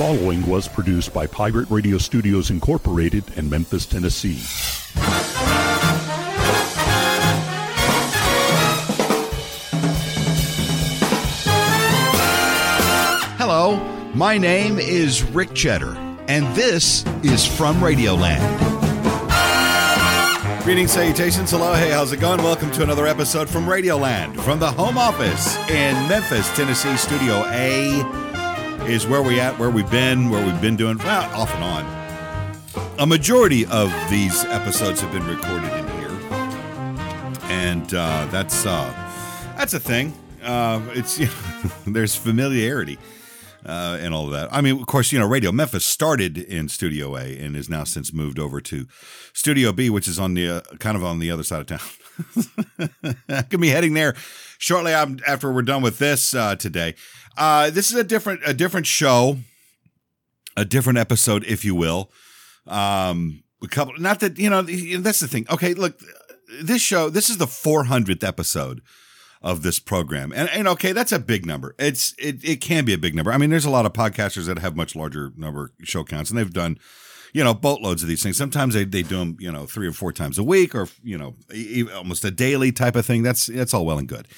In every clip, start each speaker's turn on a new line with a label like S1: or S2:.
S1: following was produced by Pirate Radio Studios Incorporated in Memphis, Tennessee.
S2: Hello, my name is Rick Cheddar, and this is From Radioland. Greetings, salutations, hello, hey, how's it going? Welcome to another episode from Radioland from the home office in Memphis, Tennessee. Studio A is where we at, where we've been, where we've been doing, well, off and on. A majority of these episodes have been recorded in here, and uh, that's uh, that's a thing. Uh, it's you know, there's familiarity uh, and all of that. I mean, of course, you know, Radio Memphis started in Studio A and is now since moved over to Studio B, which is on the uh, kind of on the other side of town. I'm gonna be heading there shortly after we're done with this uh, today. Uh, this is a different a different show, a different episode, if you will. Um, a couple, not that you know, that's the thing. Okay, look, this show, this is the 400th episode of this program. And, and okay, that's a big number. It's it it can be a big number. I mean, there's a lot of podcasters that have much larger number show counts, and they've done you know boatloads of these things. Sometimes they, they do them you know three or four times a week, or you know almost a daily type of thing. That's that's all well and good.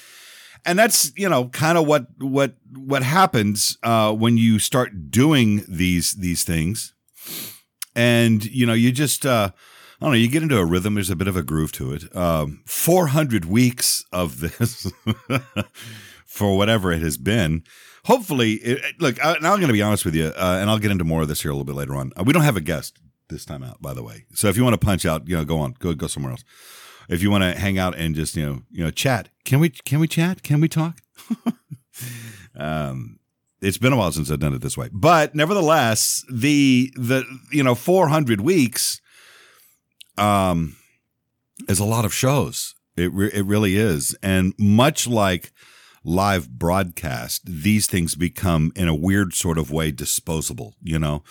S2: And that's you know kind of what what what happens uh, when you start doing these these things, and you know you just uh, I don't know. You get into a rhythm. There's a bit of a groove to it. Um, 400 weeks of this for whatever it has been. Hopefully, it, look. I, now I'm going to be honest with you, uh, and I'll get into more of this here a little bit later on. Uh, we don't have a guest this time out, by the way. So if you want to punch out, you know, go on, go go somewhere else. If you want to hang out and just you know you know chat, can we can we chat? Can we talk? um, it's been a while since I've done it this way, but nevertheless, the the you know 400 weeks um, is a lot of shows. It re- it really is, and much like live broadcast, these things become in a weird sort of way disposable. You know,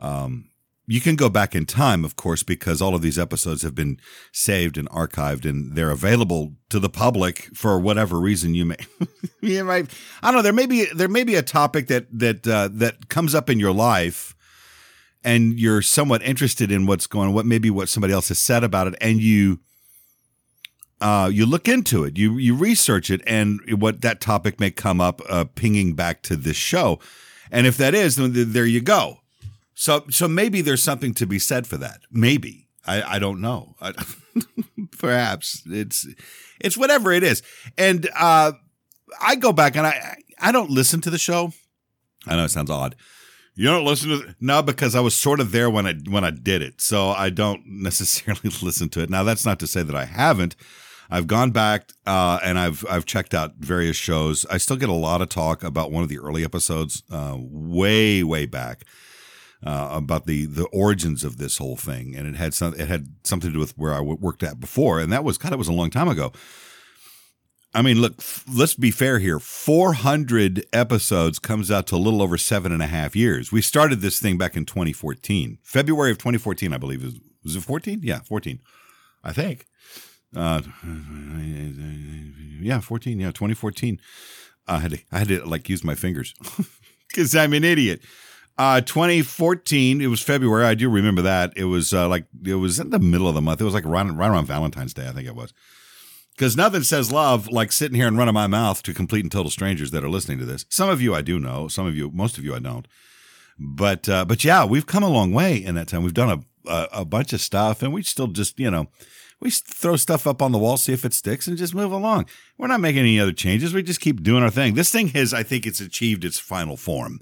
S2: um, you can go back in time, of course, because all of these episodes have been saved and archived, and they're available to the public for whatever reason you may. you might, I don't know. There may be there may be a topic that that uh, that comes up in your life and you're somewhat interested in what's going on, what maybe what somebody else has said about it, and you uh, you look into it, you you research it, and what that topic may come up, uh, pinging back to this show, and if that is, then there you go. So so maybe there's something to be said for that. Maybe I I don't know. I, perhaps it's it's whatever it is, and uh, I go back and I I don't listen to the show. I know it sounds odd you don't listen to no because I was sort of there when I when I did it, so I don't necessarily listen to it. Now that's not to say that I haven't. I've gone back uh, and I've I've checked out various shows. I still get a lot of talk about one of the early episodes, uh, way way back, uh, about the the origins of this whole thing, and it had some it had something to do with where I worked at before, and that was kind of was a long time ago. I mean, look, let's be fair here. 400 episodes comes out to a little over seven and a half years. We started this thing back in 2014, February of 2014, I believe. Was, was it 14? Yeah, 14. I think. Uh, yeah, 14. Yeah, 2014. I had to, I had to like use my fingers because I'm an idiot. Uh, 2014, it was February. I do remember that. It was uh, like, it was in the middle of the month. It was like right, right around Valentine's Day, I think it was because nothing says love like sitting here and running my mouth to complete and total strangers that are listening to this. Some of you I do know, some of you, most of you I don't. But uh, but yeah, we've come a long way in that time. We've done a, a, a bunch of stuff, and we still just you know we throw stuff up on the wall, see if it sticks, and just move along. We're not making any other changes. We just keep doing our thing. This thing has, I think, it's achieved its final form,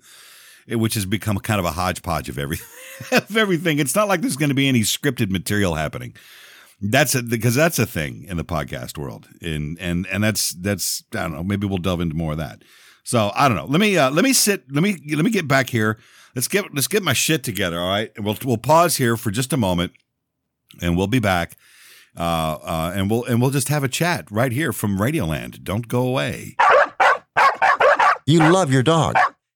S2: which has become kind of a hodgepodge of everything. of everything. It's not like there's going to be any scripted material happening. That's a, because that's a thing in the podcast world, and and and that's that's I don't know. Maybe we'll delve into more of that. So I don't know. Let me uh, let me sit. Let me let me get back here. Let's get let's get my shit together. All right, and we'll we'll pause here for just a moment, and we'll be back. Uh, uh, and we'll and we'll just have a chat right here from Radioland. Don't go away.
S3: You love your dog.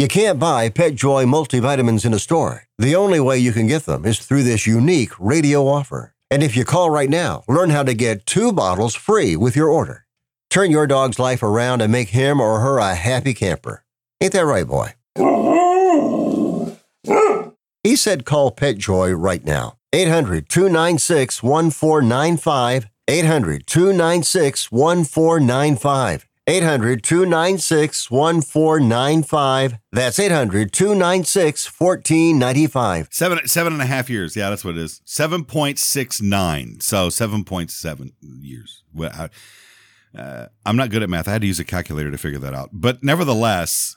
S3: You can't buy PetJoy multivitamins in a store. The only way you can get them is through this unique radio offer. And if you call right now, learn how to get two bottles free with your order. Turn your dog's life around and make him or her a happy camper. Ain't that right, boy? He said call PetJoy right now. 800 296 1495. 800 296 1495. 800 296 1495. That's 800 296 1495.
S2: Seven seven and a half years. Yeah, that's what it is. Seven point six nine. So seven point seven years. Well, I, uh, I'm not good at math. I had to use a calculator to figure that out. But nevertheless,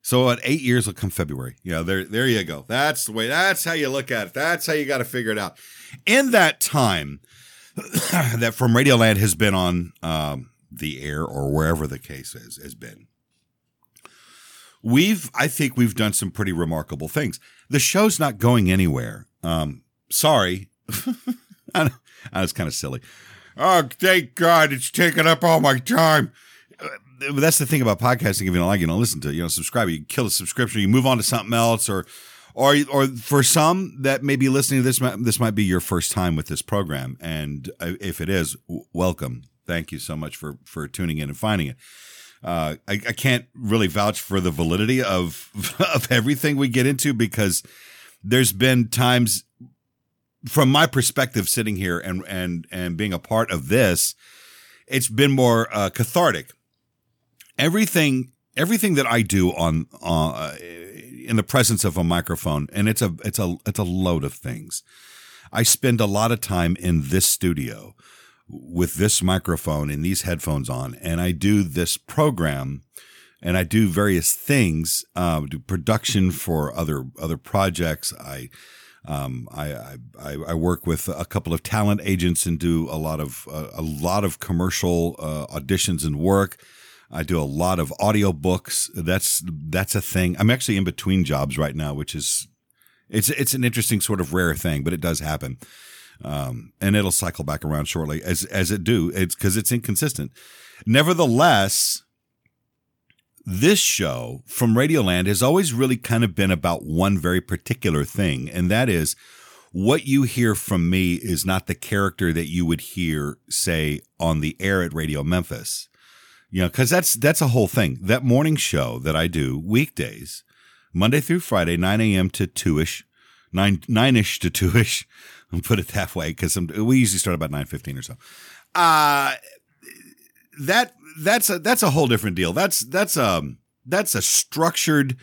S2: so at eight years will come February. Yeah, there there you go. That's the way. That's how you look at it. That's how you got to figure it out. In that time that From Radioland has been on um, the air or wherever the case is, has been. We've i think we've done some pretty remarkable things. The show's not going anywhere. Um sorry. I was kind of silly. Oh thank god it's taken up all my time. Uh, that's the thing about podcasting if you don't like you don't listen to it you know subscribe you kill the subscription you move on to something else or or or for some that may be listening to this this might be your first time with this program and uh, if it is welcome thank you so much for for tuning in and finding it. Uh, I, I can't really vouch for the validity of of everything we get into because there's been times from my perspective sitting here and and and being a part of this it's been more uh, cathartic. Everything everything that I do on uh, in the presence of a microphone and it's a it's a it's a load of things. I spend a lot of time in this studio with this microphone and these headphones on, and I do this program, and I do various things, uh, do production for other other projects. I um, I, I I work with a couple of talent agents and do a lot of uh, a lot of commercial uh, auditions and work. I do a lot of audio books. That's that's a thing. I'm actually in between jobs right now, which is it's it's an interesting sort of rare thing, but it does happen um, and it'll cycle back around shortly as as it do. It's because it's inconsistent. Nevertheless, this show from Radioland has always really kind of been about one very particular thing, and that is what you hear from me is not the character that you would hear, say, on the air at Radio Memphis. You know, because that's that's a whole thing. That morning show that I do weekdays, Monday through Friday, nine a.m. to two ish, nine nine ish to two ish. I'll put it that way because we usually start about nine fifteen or so. Uh that that's a that's a whole different deal. That's that's um that's a structured,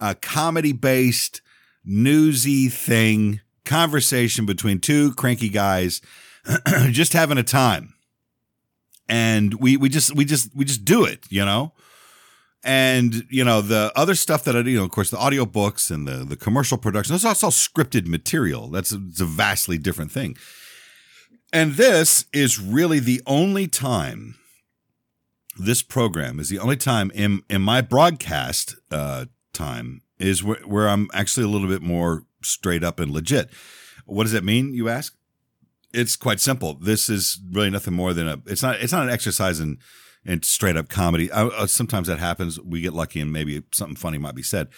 S2: uh, comedy based, newsy thing conversation between two cranky guys just having a time, and we we just we just we just do it, you know and you know the other stuff that I do, you know, of course, the audio books and the the commercial production. That's all, all scripted material. That's a, it's a vastly different thing. And this is really the only time. This program is the only time in in my broadcast uh, time is where, where I'm actually a little bit more straight up and legit. What does that mean? You ask. It's quite simple. This is really nothing more than a. It's not. It's not an exercise in and straight up comedy. I, uh, sometimes that happens. We get lucky and maybe something funny might be said.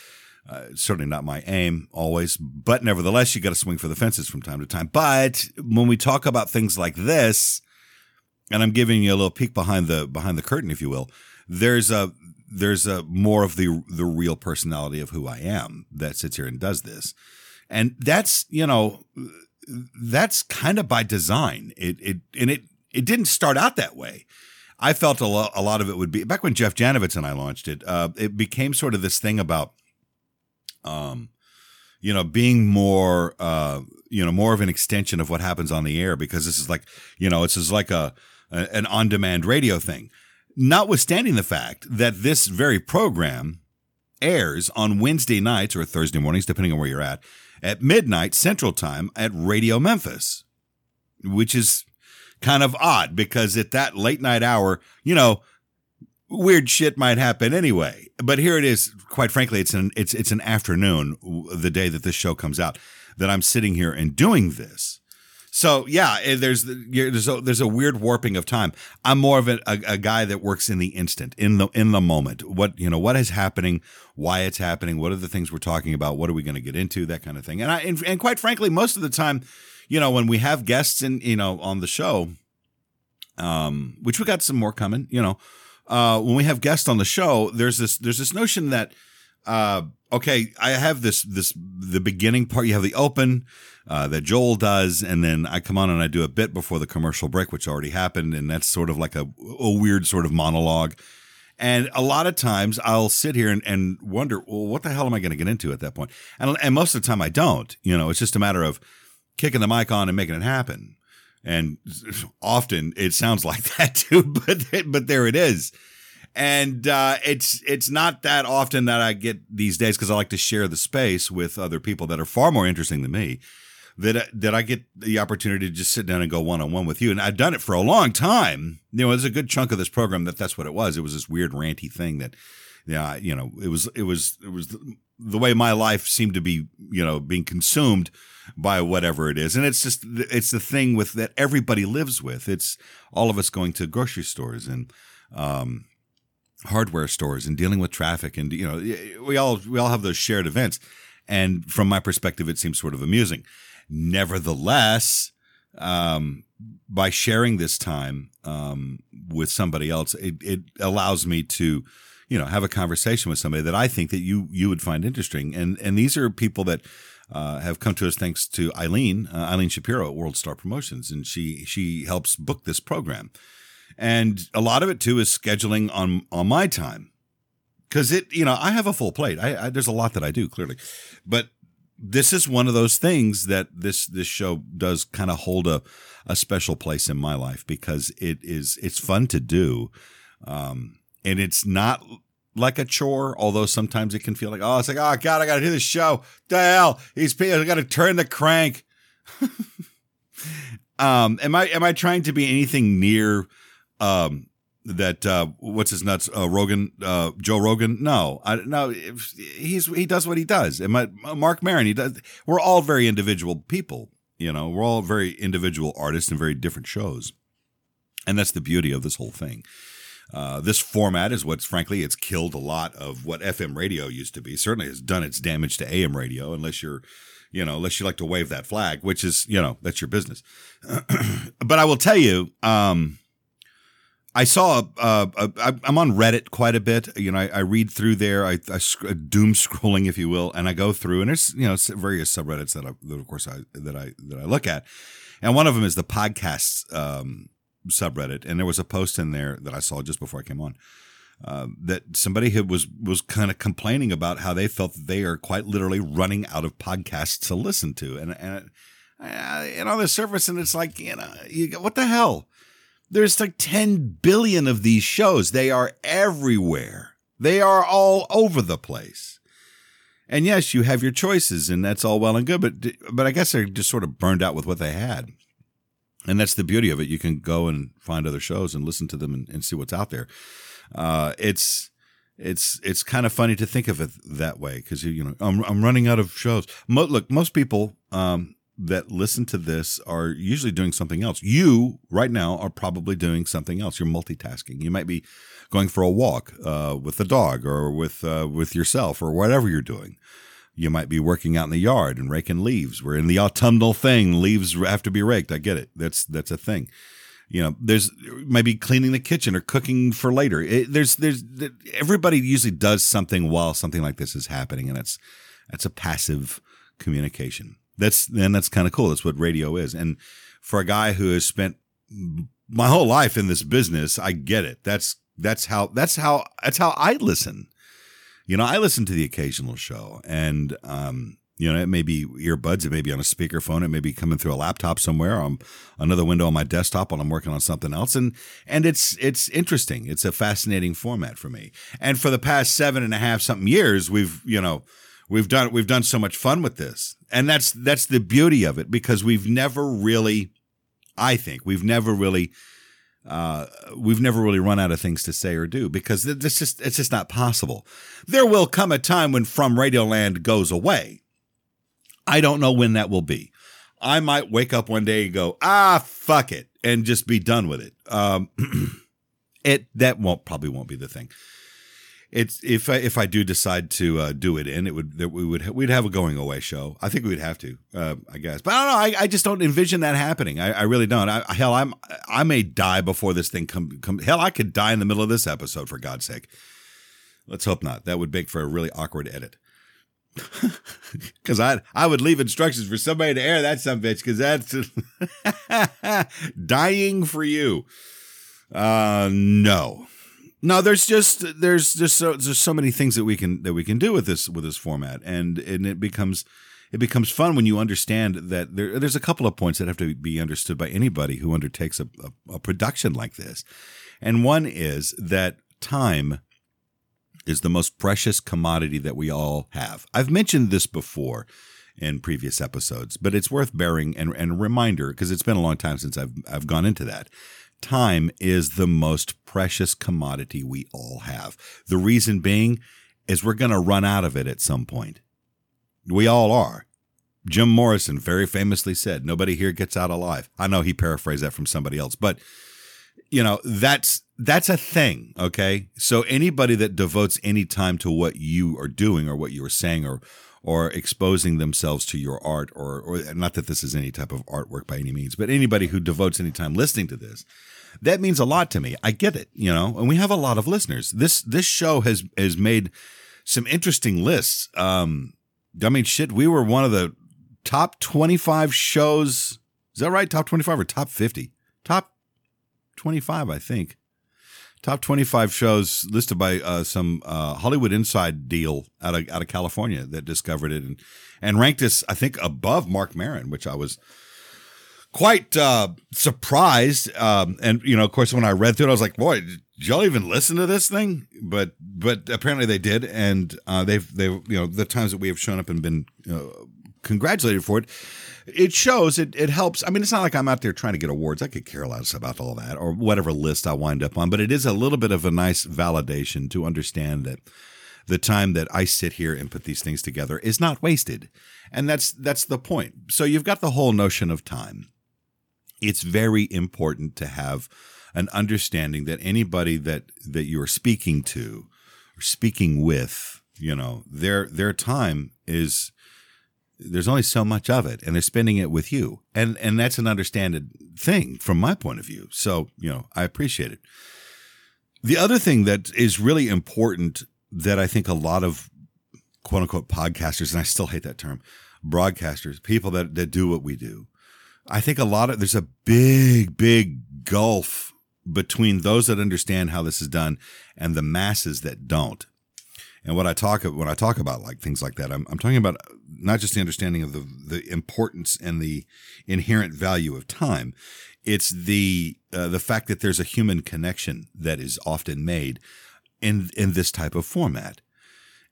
S2: Uh, certainly not my aim always, but nevertheless, you got to swing for the fences from time to time. But when we talk about things like this, and I'm giving you a little peek behind the behind the curtain, if you will, there's a there's a more of the the real personality of who I am that sits here and does this, and that's you know that's kind of by design. It it and it it didn't start out that way. I felt a, lo- a lot of it would be back when Jeff Janovitz and I launched it. Uh, it became sort of this thing about, um, you know, being more, uh, you know, more of an extension of what happens on the air because this is like, you know, it's just like a, a an on demand radio thing. Notwithstanding the fact that this very program airs on Wednesday nights or Thursday mornings, depending on where you're at, at midnight Central Time at Radio Memphis, which is kind of odd because at that late night hour, you know, weird shit might happen anyway. But here it is. Quite frankly, it's an it's it's an afternoon, the day that this show comes out, that I'm sitting here and doing this. So yeah, eh, there's there's a, there's a weird warping of time. I'm more of a, a, a, guy that works in the instant, in the in the moment. What you know, what is happening, why it's happening, what are the things we're talking about, what are we going to get into, that kind of thing. And I and, and quite frankly, most of the time, you know, when we have guests in you know on the show, um, which we got some more coming, you know, uh, when we have guests on the show, there's this there's this notion that uh, okay, I have this this the beginning part. You have the open uh, that Joel does, and then I come on and I do a bit before the commercial break, which already happened, and that's sort of like a, a weird sort of monologue. And a lot of times I'll sit here and, and wonder, well, what the hell am I going to get into at that point? And, and most of the time I don't. You know, it's just a matter of kicking the mic on and making it happen. And often it sounds like that too, but but there it is and uh, it's it's not that often that I get these days because I like to share the space with other people that are far more interesting than me. That that I get the opportunity to just sit down and go one on one with you, and I've done it for a long time. You know, there's a good chunk of this program that that's what it was. It was this weird ranty thing that, yeah, you know, it was it was it was the, the way my life seemed to be, you know, being consumed by whatever it is. And it's just, it's the thing with that everybody lives with. It's all of us going to grocery stores and, um, hardware stores and dealing with traffic and you know we all we all have those shared events and from my perspective it seems sort of amusing nevertheless um, by sharing this time um, with somebody else it, it allows me to you know have a conversation with somebody that I think that you you would find interesting and and these are people that uh, have come to us thanks to Eileen uh, Eileen Shapiro at World Star Promotions and she she helps book this program. And a lot of it too is scheduling on on my time. Because it you know i have a full plate. I, I, there's a lot that i do clearly. But this is one of those things that this this show does kind of hold a a special place in my life because it is it's fun to do um and it's not like a chore although sometimes it can feel like oh it's like oh god i gotta do this show. The hell? He's i gotta turn the crank. Um am i am i trying to be anything near um, that uh, what's his nuts uh, Rogan uh, Joe Rogan? No I no he's he does what he does. And my Marc Maron he does we're all very individual people you know we're all very individual artists and very different shows. And that's the beauty of this whole thing uh, this format is what's frankly it's killed a lot of what FM radio used to be. Certainly has done its damage to AM radio unless you're you know unless you like to wave that flag which is you know that's your business. But I will tell you um, I saw, uh, a, I'm on Reddit quite a bit. You know, I, I read through there, I, I doom scrolling, if you will, and I go through, and there's you know various subreddits that, I, that of course I that I that I look at, and one of them is the podcasts um, subreddit, and there was a post in there that I saw just before I came on. Uh, that somebody had was was kind of complaining about how they felt they are quite literally running out of podcasts to listen to, and and and on the surface, and it's like you know, you, what the hell? There's like 10 billion of these shows. They are everywhere. They are all over the place. And yes, you have your choices and that's all well and good, but but I guess they're just sort of burned out with what they had. And that's the beauty of it. You can go and find other shows and listen to them and, and see what's out there. Uh, it's it's it's kind of funny to think of it that way because you know I'm I'm running out of shows. Mo- look, most people um, that listen to this are usually doing something else. You, right now, are probably doing something else. You're multitasking. You might be going for a walk uh, with the dog or with uh, with yourself or whatever you're doing. You might be working out in the yard and raking leaves. We're in the autumnal thing. Leaves have to be raked. I get it. That's that's a thing. You know, there's maybe cleaning the kitchen or cooking for later. It, there's there's everybody usually does something while something like this is happening, and that's that's a passive communication. That's and that's kind of cool. That's what radio is. And for a guy who has spent my whole life in this business, I get it. That's that's how that's how that's how I listen. You know, I listen to the occasional show, and um, you know, it may be earbuds, it may be on a speakerphone, it may be coming through a laptop somewhere, on another window on my desktop while I'm working on something else, and and it's it's interesting. It's a fascinating format for me. And for the past seven and a half something years, we've you know we've done we've done so much fun with this and that's that's the beauty of it because we've never really i think we've never really uh, we've never really run out of things to say or do because it's just it's just not possible. There will come a time when From Radioland goes away. I don't know when that will be. I might wake up one day and go, ah, fuck it, and just be done with it. Um, it that won't probably won't be the thing. It's if I, if I do decide to uh, do it in it would that we would we'd have a going away show. I think we'd have to, uh, I guess. But I don't know. I, I just don't envision that happening. I, I really don't. I, hell, I'm I may die before this thing come come. Hell, I could die in the middle of this episode for God's sake. Let's hope not. That would make for a really awkward edit. Because I I would leave instructions for somebody to air that some bitch because that's dying for you. Uh, no, no. There's just there's just so there's so many things that we can that we can do with this with this format, and and it becomes it becomes fun when you understand that there, there's a couple of points that have to be understood by anybody who undertakes a, a, a production like this, and one is that time is the most precious commodity that we all have. I've mentioned this before in previous episodes, but it's worth bearing and, and a reminder because it's been a long time since I've I've gone into that. Time is the most precious commodity we all have. The reason being is we're going to run out of it at some point. We all are. Jim Morrison very famously said, "Nobody here gets out alive." I know he paraphrased that from somebody else, but you know, that's that's a thing, okay? So anybody that devotes any time to what you are doing or what you are saying or or exposing themselves to your art or or not that this is any type of artwork by any means, but anybody who devotes any time listening to this, that means a lot to me. I get it, you know, and we have a lot of listeners. This this show has has made some interesting lists. Um I mean shit, we were one of the top 25 shows. Is that right? Top 25 or top 50? Top 25, I think. Top 25 shows listed by uh, some uh, Hollywood Inside deal out of out of California that discovered it and and ranked us, I think, above Marc Maron, which I was quite uh, surprised. Um, and you know, of course, when I read through it, I was like, "Boy, did y'all even listen to this thing?" But but apparently they did, and uh, they've they you know the times that we have shown up and been congratulated for it it shows it it helps. I mean, it's not like I'm out there trying to get awards. I could care less about all that or whatever list I wind up on, but it is a little bit of a nice validation to understand that the time that I sit here and put these things together is not wasted. And that's that's the point. So you've got the whole notion of time. It's very important to have an understanding that anybody that that you're speaking to or speaking with, you know, their their time is there's only so much of it and they're spending it with you. And and that's an understanded thing from my point of view. So you know i appreciate it. The other thing that is really important that i think a lot of quote unquote podcasters and i still hate that term broadcasters people that, that do what we do i think a lot of there's a big big gulf between those that understand how this is done and the masses that don't and what I talk when I talk about like things like that, I'm, I'm talking about not just the understanding of the the importance and the inherent value of time. It's the uh, the fact that there's a human connection that is often made in in this type of format,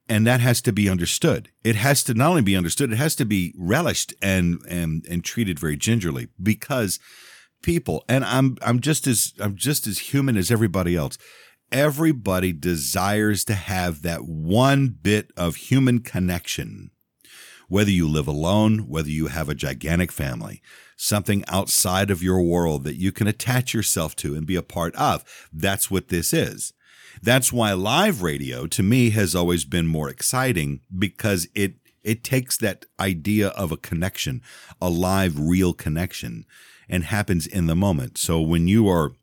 S2: and that has to be understood. It has to not only be understood, it has to be relished and and and treated very gingerly because people and I'm I'm just as I'm just as human as everybody else everybody desires to have that one bit of human connection. Whether you live alone, whether you have a gigantic family, something outside of your world that you can attach yourself to and be a part of. That's what this is. That's why live radio to me has always been more exciting because it it takes that idea of a connection, a live real connection and happens in the moment. So when you are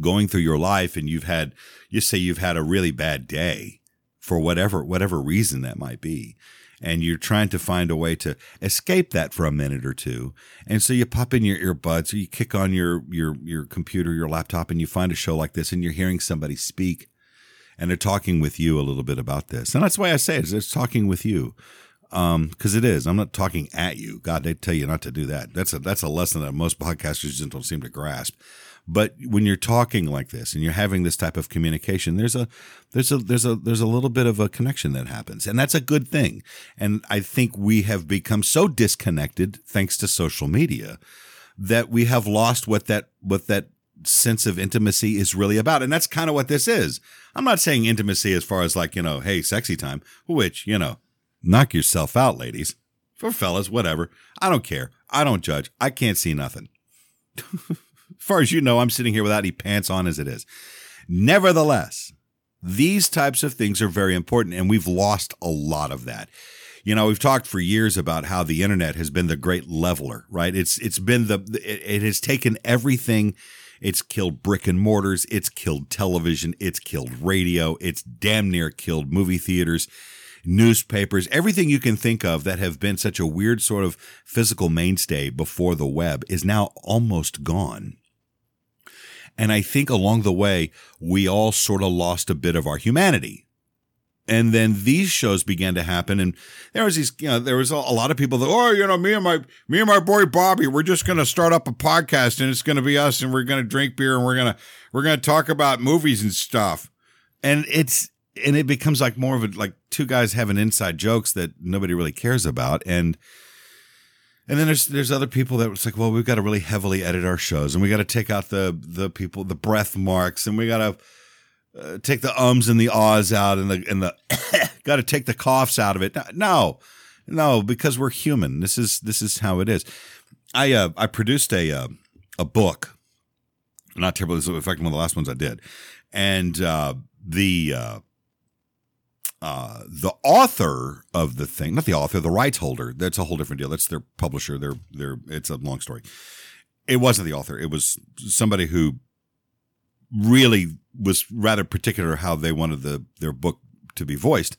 S2: going through your life and you've had you say you've had a really bad day for whatever whatever reason that might be and you're trying to find a way to escape that for a minute or two and so you pop in your earbuds or you kick on your your your computer your laptop and you find a show like this and you're hearing somebody speak and they're talking with you a little bit about this. And that's why i say it it's talking with you um because it is. I'm not talking at you. God they tell you not to do that. That's a that's a lesson that most podcasters just don't seem to grasp but when you're talking like this and you're having this type of communication, there's a there's a there's a there's a little bit of a connection that happens, and that's a good thing. And I think we have become so disconnected thanks to social media that we have lost what that what that sense of intimacy is really about. And that's kind of what this is. I'm not saying intimacy as far as like, you know, hey, sexy time, which, you know, knock yourself out, ladies. For fellas, whatever. I don't care. I don't judge. I can't see nothing. as far as you know, I'm sitting here without any pants on as it is. Nevertheless, these types of things are very important, and we've lost a lot of that. You know, we've talked for years about how the internet has been the great leveler, right? It's it's been the it, it has taken everything. It's killed brick and mortars. It's killed television. It's killed radio. It's damn near killed movie theaters, newspapers, everything you can think of that have been such a weird sort of physical mainstay before the web is now almost gone. And I think along the way, we all sort of lost a bit of our humanity. And then these shows began to happen, and there was these, you know, there was a, lot of people that, oh, you know, me and my, me and my boy Bobby, we're just going to start up a podcast, and it's going to be us, and we're going to drink beer, and we're gonna, we're gonna talk about movies and stuff, and it's, and it becomes like more of a like two guys having inside jokes that nobody really cares about, and and then there's there's other people that was like, well, we've got to really heavily edit our shows, and we got to take out the the people the breath marks, and we got to uh, take the ums and the ahs out, and the and the got to take the coughs out of it. No, no, because we're human. This is this is how it is. I uh, I produced a uh, a book, not terribly effective one of the last ones I did, and uh, the uh, uh, the author of the thing, not the author, the rights holder. That's a whole different deal. That's their publisher. Their their. It's a long story. It wasn't the author. It was somebody who really was rather particular how they wanted the their book to be voiced.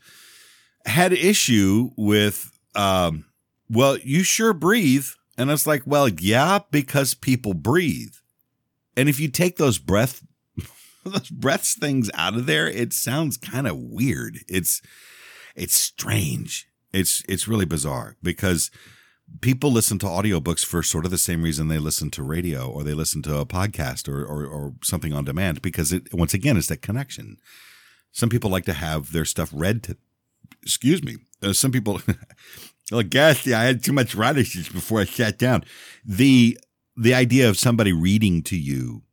S2: Had issue with, um, well, you sure breathe, and it's like, well, yeah, because people breathe, and if you take those breath breaths things out of there, it sounds kind of weird. It's it's strange. It's it's really bizarre because people listen to audiobooks for sort of the same reason they listen to radio or they listen to a podcast or or, or something on demand because it once again it's that connection. Some people like to have their stuff read to excuse me. Uh, some people like ghastly. I had too much radishes before I sat down. The the idea of somebody reading to you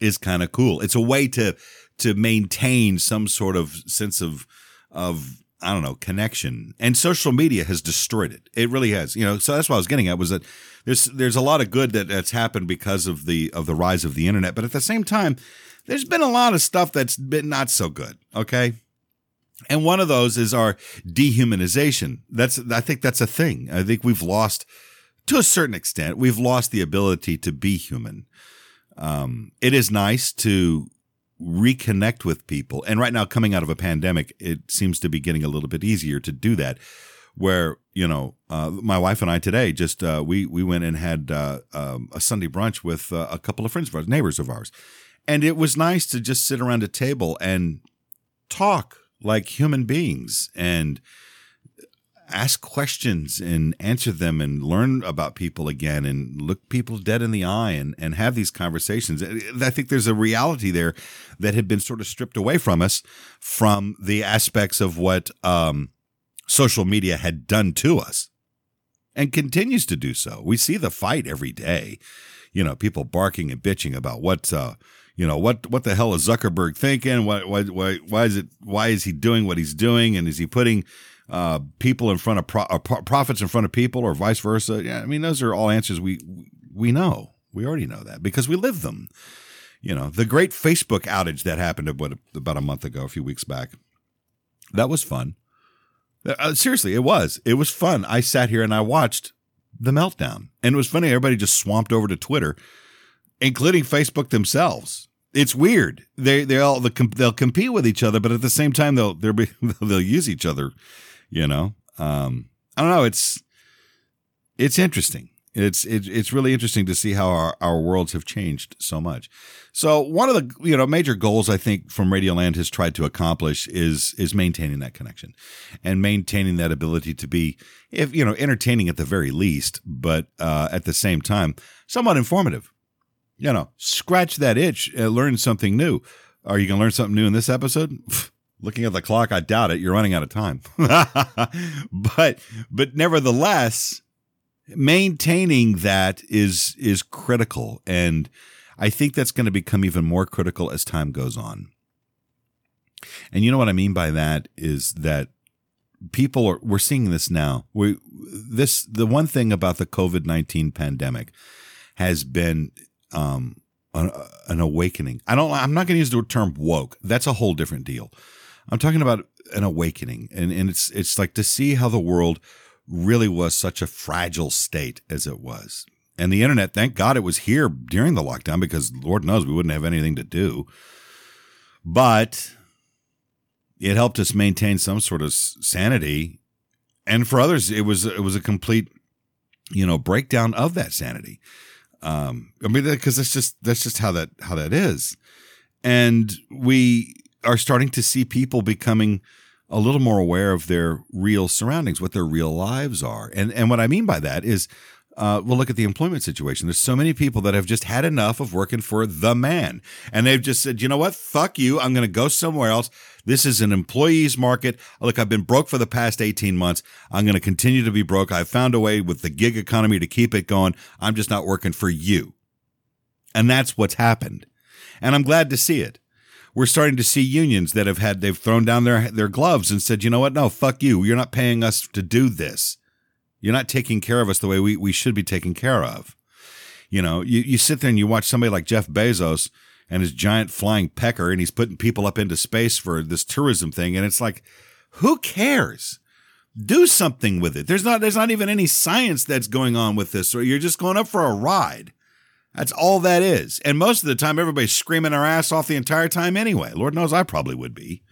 S2: is kind of cool. It's a way to to maintain some sort of sense of of I don't know connection. And social media has destroyed it. It really has. You know, so that's what I was getting at was that there's there's a lot of good that that's happened because of the of the rise of the internet, but at the same time, there's been a lot of stuff that's been not so good. Okay. And one of those is our dehumanization. That's I think that's a thing. I think we've lost to a certain extent, we've lost the ability to be human. Um, it is nice to reconnect with people. And right now, coming out of a pandemic, it seems to be getting a little bit easier to do that. Where you know, uh, my wife and I today just uh, we we went and had uh, um, a Sunday brunch with uh, a couple of friends of ours, neighbors of ours, and it was nice to just sit around a table and talk like human beings and ask questions and answer them and learn about people again and look people dead in the eye and, and have these conversations. I think there's a reality there that had been sort of stripped away from us from the aspects of what um, social media had done to us and continues to do so. We see the fight every day. You know, people barking and bitching about what, uh, you know, what what the hell is Zuckerberg thinking? Why, why why why is it why is he doing what he's doing? And is he putting uh, people in front of pro- uh, profits in front of people, or vice versa. Yeah, I mean, those are all answers we we know. We already know that because we live them. You know, the great Facebook outage that happened about, about a month ago, a few weeks back. That was fun. Uh, seriously, it was. It was fun. I sat here and I watched the meltdown, and it was funny. Everybody just swamped over to Twitter, including Facebook themselves. It's weird. They they all they'll compete with each other, but at the same time they'll they'll be, they'll use each other you know, um, I don't know. It's it's interesting. It's it, it's really interesting to see how our, our worlds have changed so much. So one of the you know major goals I think from Radioland has tried to accomplish is is maintaining that connection and maintaining that ability to be if you know entertaining at the very least, but uh, at the same time somewhat informative. You know, scratch that itch, and learn something new. Are you going to learn something new in this episode? looking at the clock, I doubt it. You're running out of time. but but nevertheless, maintaining that is is critical and I think that's going to become even more critical as time goes on. And you know what I mean by that is that people are we're seeing this now. We this the one thing about the COVID nineteen pandemic has been um, an, an awakening. I don't. I'm not going to use the term woke. That's a whole different deal. I'm talking about an awakening, and and it's it's like to see how the world really was such a fragile state as it was. And the internet, thank God it was here during the lockdown because Lord knows we wouldn't have anything to do. But it helped us maintain some sort of sanity. And for others, it was it was a complete, you know, breakdown of that sanity. Um, I mean, because that's just that's just how that how that is, and we are starting to see people becoming a little more aware of their real surroundings, what their real lives are, and and what I mean by that is uh, well, look at the employment situation. There's so many people that have just had enough of working for the man. And they've just said, you know what? Fuck you. I'm going to go somewhere else. This is an employee's market. Look, I've been broke for the past 18 months. I'm going to continue to be broke. I've found a way with the gig economy to keep it going. I'm just not working for you. And that's what's happened. And I'm glad to see it. We're starting to see unions that have had, they've thrown down their, their gloves and said, you know what? No, fuck you. You're not paying us to do this. You're not taking care of us the way we, we should be taken care of. You know, you, you sit there and you watch somebody like Jeff Bezos and his giant flying pecker and he's putting people up into space for this tourism thing. And it's like, who cares? Do something with it. There's not, there's not even any science that's going on with this, or you're just going up for a ride. That's all that is. And most of the time, everybody's screaming their ass off the entire time anyway. Lord knows I probably would be.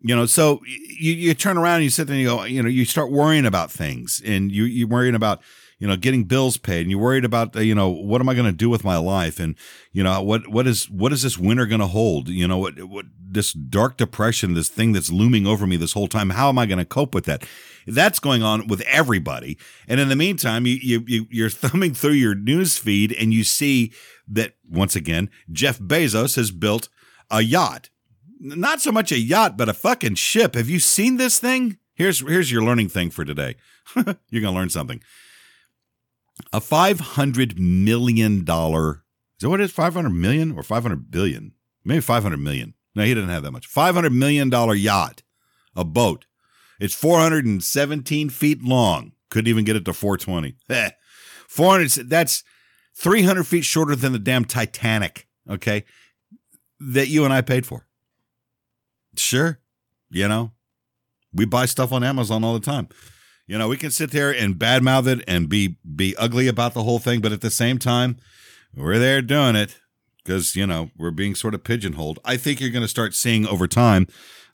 S2: You know, so you, you turn around and you sit there and you go, you know, you start worrying about things and you, you're worrying about, you know, getting bills paid and you're worried about, uh, you know, what am I going to do with my life? And, you know, what, what is, what is this winter going to hold? You know, what, what, this dark depression, this thing that's looming over me this whole time. How am I going to cope with that? That's going on with everybody. And in the meantime, you, you, you you're thumbing through your news feed and you see that once again, Jeff Bezos has built a yacht not so much a yacht, but a fucking ship. Have you seen this thing? Here's here's your learning thing for today. You're gonna learn something. A five hundred million dollar is that what it is? Five hundred million or five hundred billion? Maybe five hundred million. No, he didn't have that much. Five hundred million dollar yacht, a boat. It's four hundred and seventeen feet long. Couldn't even get it to four twenty. Eh. Four hundred. That's three hundred feet shorter than the damn Titanic. Okay, that you and I paid for. Sure. You know, we buy stuff on Amazon all the time. You know, we can sit there and badmouth it and be be ugly about the whole thing, but at the same time, we're there doing it because you know we're being sort of pigeonholed. I think you're going to start seeing over time,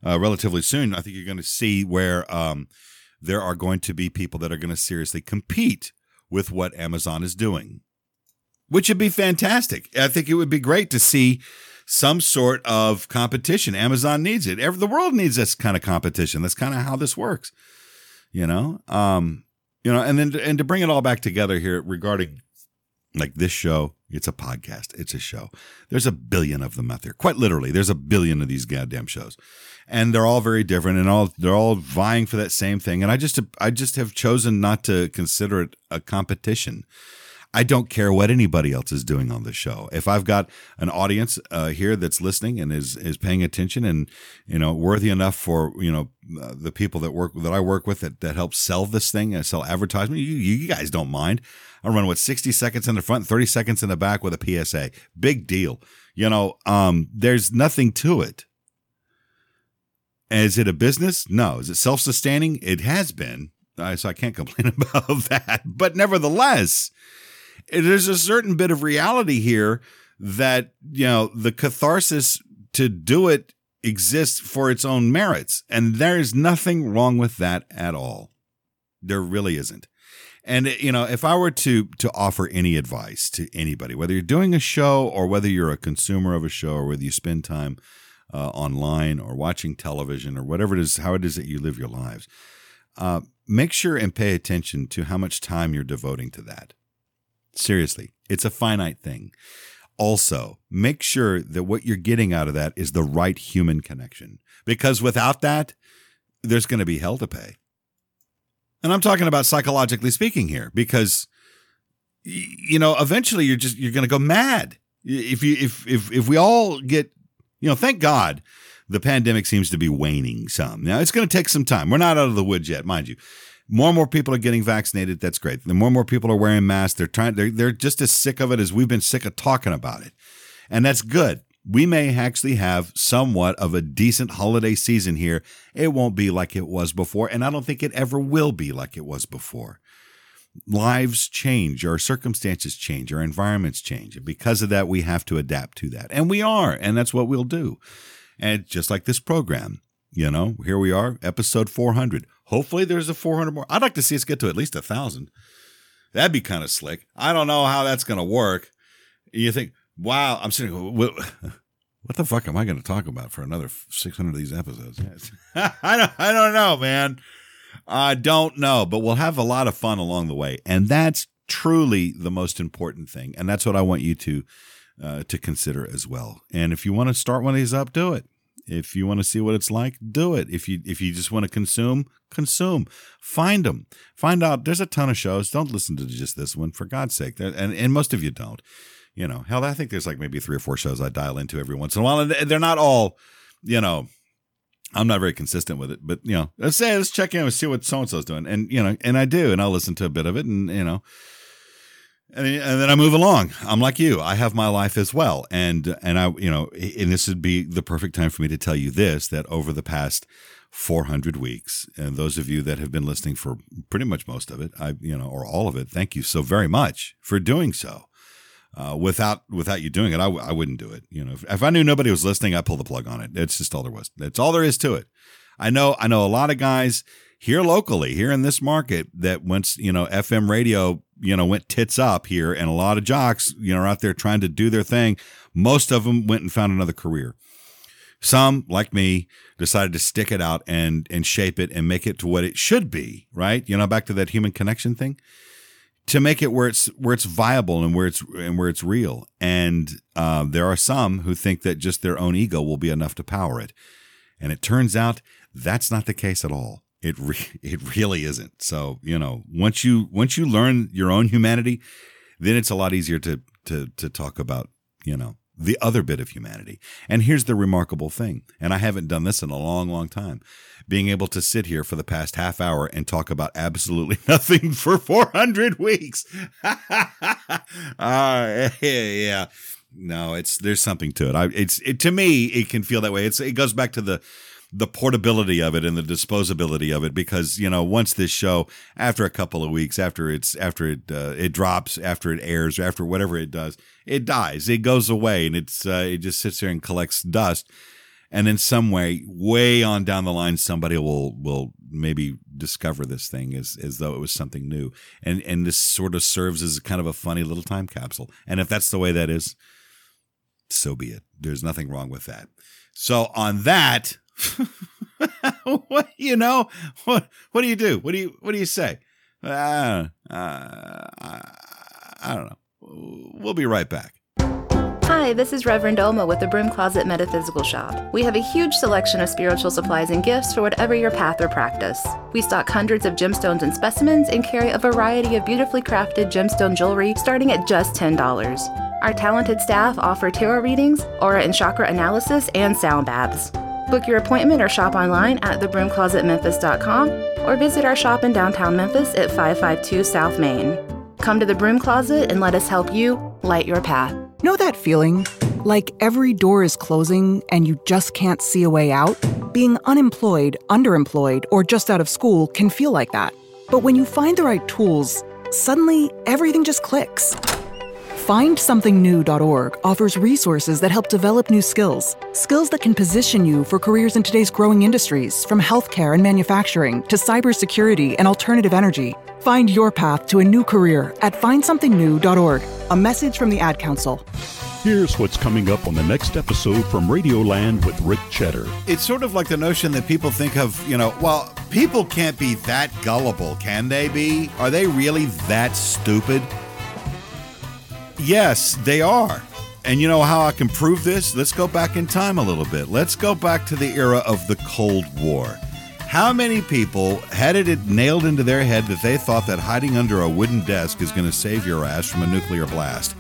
S2: uh, relatively soon. I think you're going to see where um, there are going to be people that are going to seriously compete with what Amazon is doing, which would be fantastic. I think it would be great to see some sort of competition. Amazon needs it. Every, the world needs this kind of competition. That's kind of how this works, you know. Um, you know, and then and to bring it all back together here regarding like this show, it's a podcast, it's a show. There's a billion of them out there. Quite literally, there's a billion of these goddamn shows, and they're all very different, and all they're all vying for that same thing. And I just I just have chosen not to consider it a competition. I don't care what anybody else is doing on the show. If I've got an audience uh, here that's listening and is is paying attention and you know worthy enough for you know uh, the people that work that I work with that that help sell this thing and sell advertisement, you, you guys don't mind. I run what sixty seconds in the front, thirty seconds in the back with a PSA. Big deal. You know, um, there's nothing to it. Is it a business? No. Is it self sustaining? It has been. so I can't complain about that. But nevertheless, there's a certain bit of reality here that you know the catharsis to do it exists for its own merits and there is nothing wrong with that at all. There really isn't. And you know if i were to to offer any advice to anybody whether you're doing a show or whether you're a consumer of a show or whether you spend time uh, online or watching television or whatever it is how it is that you live your lives uh, make sure and pay attention to how much time you're devoting to that Seriously, it's a finite thing. Also, make sure that what you're getting out of that is the right human connection, because without that, there's going to be hell to pay. And I'm talking about psychologically speaking here, because you know, eventually you're just you're going to go mad if you if if if we all get you know, thank God the pandemic seems to be waning some. Now, it's going to take some time. We're not out of the woods yet, mind you. More and more people are getting vaccinated. That's great. The more and more people are wearing masks. They're trying. They're, they're just as sick of it as we've been sick of talking about it, and that's good. We may actually have somewhat of a decent holiday season here. It won't be like it was before, and I don't think it ever will be like it was before lives change, our circumstances change, our environments change. And because of that, we have to adapt to that. And we are, and that's what we'll do. And just like this program, you know, here we are, episode 400. Hopefully there's a 400 more. I'd like to see us get to at least a thousand. That'd be kind of slick. I don't know how that's going to work. You think, wow, I'm sitting, what, what the fuck am I going to talk about for another 600 of these episodes? I don't, I don't know, man. I don't know, but we'll have a lot of fun along the way. And that's truly the most important thing. And that's what I want you to uh, to consider as well. And if you want to start one of these up, do it. If you want to see what it's like, do it. If you if you just want to consume, consume. Find them. Find out. There's a ton of shows. Don't listen to just this one, for God's sake. And and most of you don't. You know, hell, I think there's like maybe three or four shows I dial into every once in a while, and they're not all, you know, I'm not very consistent with it, but you know, let's say let's check in and see what so and so's doing, and you know, and I do, and I'll listen to a bit of it, and you know, and, and then I move along. I'm like you. I have my life as well, and and I, you know, and this would be the perfect time for me to tell you this: that over the past 400 weeks, and those of you that have been listening for pretty much most of it, I, you know, or all of it, thank you so very much for doing so. Uh, without without you doing it, I w- I wouldn't do it. You know, if, if I knew nobody was listening, I'd pull the plug on it. It's just all there was. That's all there is to it. I know I know a lot of guys here locally, here in this market, that once you know FM radio, you know, went tits up here, and a lot of jocks, you know, are out there trying to do their thing. Most of them went and found another career. Some, like me, decided to stick it out and and shape it and make it to what it should be. Right? You know, back to that human connection thing to make it where it's where it's viable and where it's and where it's real. And uh, there are some who think that just their own ego will be enough to power it, and it turns out that's not the case at all. It re- it really isn't. So you know, once you once you learn your own humanity, then it's a lot easier to to to talk about you know the other bit of humanity. And here's the remarkable thing, and I haven't done this in a long, long time being able to sit here for the past half hour and talk about absolutely nothing for 400 weeks. uh, yeah. No, it's there's something to it. I, it's it, to me it can feel that way. It's it goes back to the the portability of it and the disposability of it because you know once this show after a couple of weeks after it's after it uh, it drops after it airs or after whatever it does it dies it goes away and it's uh, it just sits there and collects dust. And in some way way on down the line somebody will will maybe discover this thing as as though it was something new. And and this sort of serves as kind of a funny little time capsule. And if that's the way that is so be it. There's nothing wrong with that. So on that what you know what what do you do what do you what do you say uh, uh, I don't know we'll be right back
S4: Hi, this is Reverend Oma with the Broom Closet Metaphysical Shop. We have a huge selection of spiritual supplies and gifts for whatever your path or practice. We stock hundreds of gemstones and specimens and carry a variety of beautifully crafted gemstone jewelry starting at just $10. Our talented staff offer tarot readings, aura and chakra analysis, and sound baths. Book your appointment or shop online at thebroomclosetmemphis.com or visit our shop in downtown Memphis at 552 South Main. Come to the Broom Closet and let us help you light your path.
S5: Know that feeling? Like every door is closing and you just can't see a way out? Being unemployed, underemployed, or just out of school can feel like that. But when you find the right tools, suddenly everything just clicks. FindSomethingNew.org offers resources that help develop new skills, skills that can position you for careers in today's growing industries, from healthcare and manufacturing to cybersecurity and alternative energy. Find your path to a new career at findsomethingnew.org. A message from the Ad Council.
S1: Here's what's coming up on the next episode from Radioland with Rick Cheddar.
S2: It's sort of like the notion that people think of, you know, well, people can't be that gullible, can they be? Are they really that stupid? Yes, they are. And you know how I can prove this? Let's go back in time a little bit. Let's go back to the era of the Cold War. How many people had it nailed into their head that they thought that hiding under a wooden desk is going to save your ass from a nuclear blast?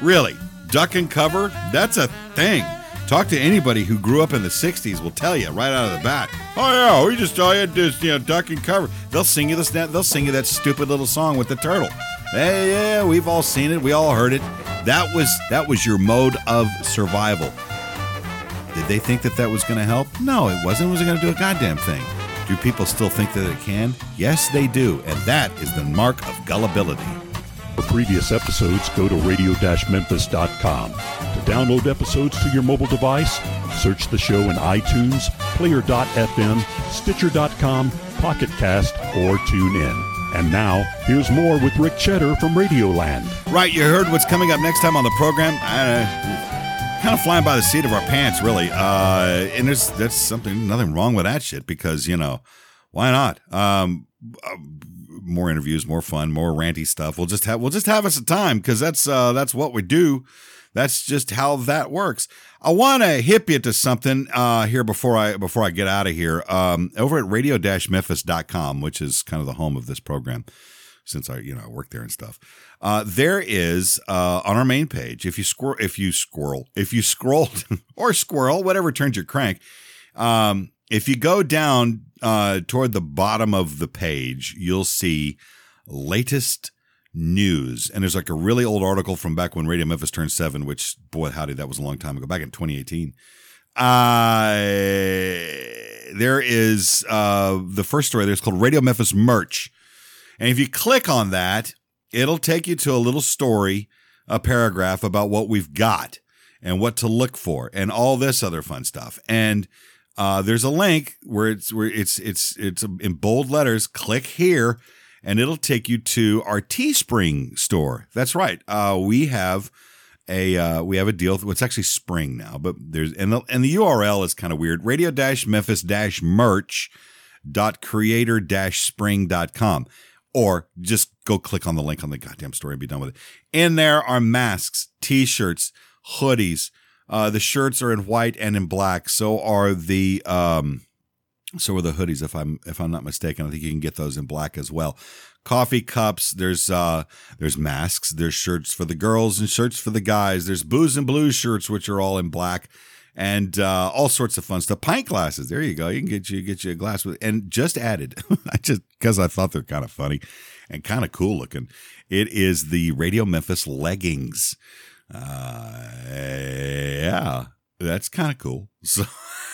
S2: Really? Duck and cover? That's a thing. Talk to anybody who grew up in the '60s. Will tell you right out of the bat. Oh yeah, we just all had to you know duck and cover. They'll sing you this. They'll sing you that stupid little song with the turtle. Hey, yeah, we've all seen it. We all heard it. That was that was your mode of survival. Did they think that that was going to help? No, it wasn't. It wasn't going to do a goddamn thing. Do people still think that it can? Yes, they do, and that is the mark of gullibility.
S1: For previous episodes, go to radio-memphis.com. To download episodes to your mobile device, search the show in iTunes, Player.fm, Stitcher.com, Pocket Cast, or tune in. And now, here's more with Rick Cheddar from Radioland.
S2: Right, you heard what's coming up next time on the program. Uh, kind of flying by the seat of our pants, really. Uh, and there's that's something, nothing wrong with that shit because you know, why not? Um, uh, more interviews, more fun, more ranty stuff. We'll just have we'll just have us a time because that's uh, that's what we do. That's just how that works. I want to hip you to something uh, here before I before I get out of here. Um, over at radio-memphis.com, which is kind of the home of this program, since I you know I work there and stuff. Uh, there is uh, on our main page. If you squirrel, if you squirrel, if you scroll or squirrel, whatever turns your crank. Um, if you go down uh, toward the bottom of the page, you'll see latest news. And there's like a really old article from back when Radio Memphis turned seven, which, boy, howdy, that was a long time ago, back in 2018. Uh, there is uh, the first story there's called Radio Memphis Merch. And if you click on that, it'll take you to a little story, a paragraph about what we've got and what to look for and all this other fun stuff. And uh, there's a link where it's where it's it's it's in bold letters. Click here and it'll take you to our Teespring store. That's right. Uh, we have a uh, we have a deal. It's actually spring now, but there's and the and the URL is kind of weird. Radio dash Memphis dash merch dot creator dash spring dot com or just go click on the link on the goddamn story and be done with it. In there are masks, t-shirts, hoodies. Uh, the shirts are in white and in black. So are the um, so are the hoodies, if I'm if I'm not mistaken. I think you can get those in black as well. Coffee cups. There's uh there's masks. There's shirts for the girls and shirts for the guys. There's booze and blues shirts, which are all in black, and uh, all sorts of fun stuff. Pint glasses. There you go. You can get you get you a glass with. And just added, I just because I thought they're kind of funny and kind of cool looking. It is the Radio Memphis leggings. Uh, yeah, that's kind of cool. So.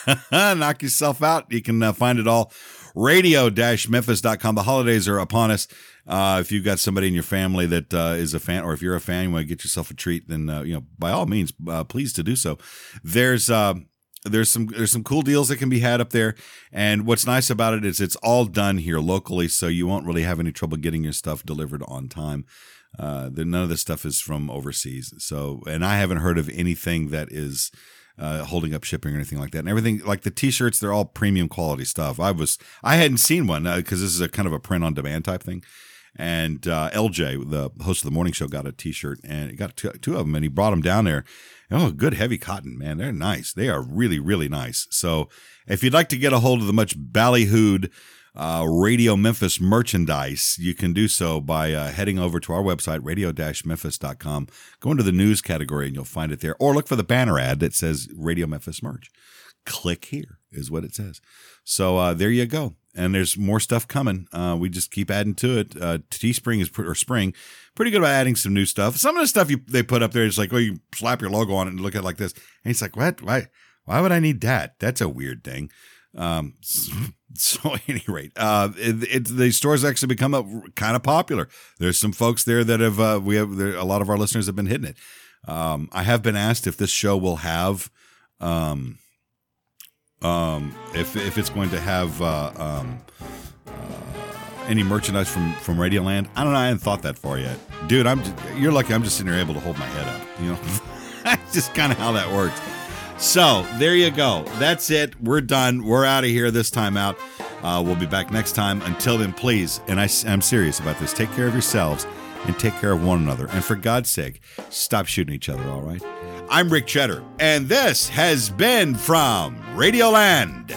S2: knock yourself out. You can uh, find it all radio-memphis.com. The holidays are upon us. Uh, if you've got somebody in your family that uh, is a fan, or if you're a fan, you want to get yourself a treat, then uh, you know by all means, uh, please to do so. There's uh, there's some there's some cool deals that can be had up there, and what's nice about it is it's all done here locally, so you won't really have any trouble getting your stuff delivered on time. Uh, none of this stuff is from overseas, so and I haven't heard of anything that is uh, holding up shipping or anything like that. And everything like the t-shirts, they're all premium quality stuff. I was I hadn't seen one because uh, this is a kind of a print on demand type thing. And uh, LJ, the host of the morning show, got a T-shirt and he got two, two of them, and he brought them down there. Oh, good heavy cotton, man. They're nice. They are really, really nice. So, if you'd like to get a hold of the much ballyhooed uh, Radio Memphis merchandise, you can do so by uh, heading over to our website, radio-memphis.com. Go into the news category and you'll find it there. Or look for the banner ad that says Radio Memphis merch. Click here is what it says. So uh, there you go. And there's more stuff coming. Uh, we just keep adding to it. Uh, Teespring is or Spring pretty good about adding some new stuff. Some of the stuff you they put up there is like, well, you slap your logo on it and look at it like this, and it's like, what? Why? Why would I need that? That's a weird thing. Um, so, at any rate, uh, it, it, the store's actually become a, kind of popular. There's some folks there that have uh, we have there, a lot of our listeners have been hitting it. Um, I have been asked if this show will have, um, um, if if it's going to have uh, um, uh, any merchandise from from Radioland. I don't know. I haven't thought that far yet, dude. I'm just, you're lucky. I'm just sitting here able to hold my head up. You know, that's just kind of how that works. So there you go. That's it. We're done. We're out of here this time out. Uh, we'll be back next time. Until then, please, and I, I'm serious about this, take care of yourselves and take care of one another. And for God's sake, stop shooting each other, all right? I'm Rick Cheddar, and this has been from Radioland.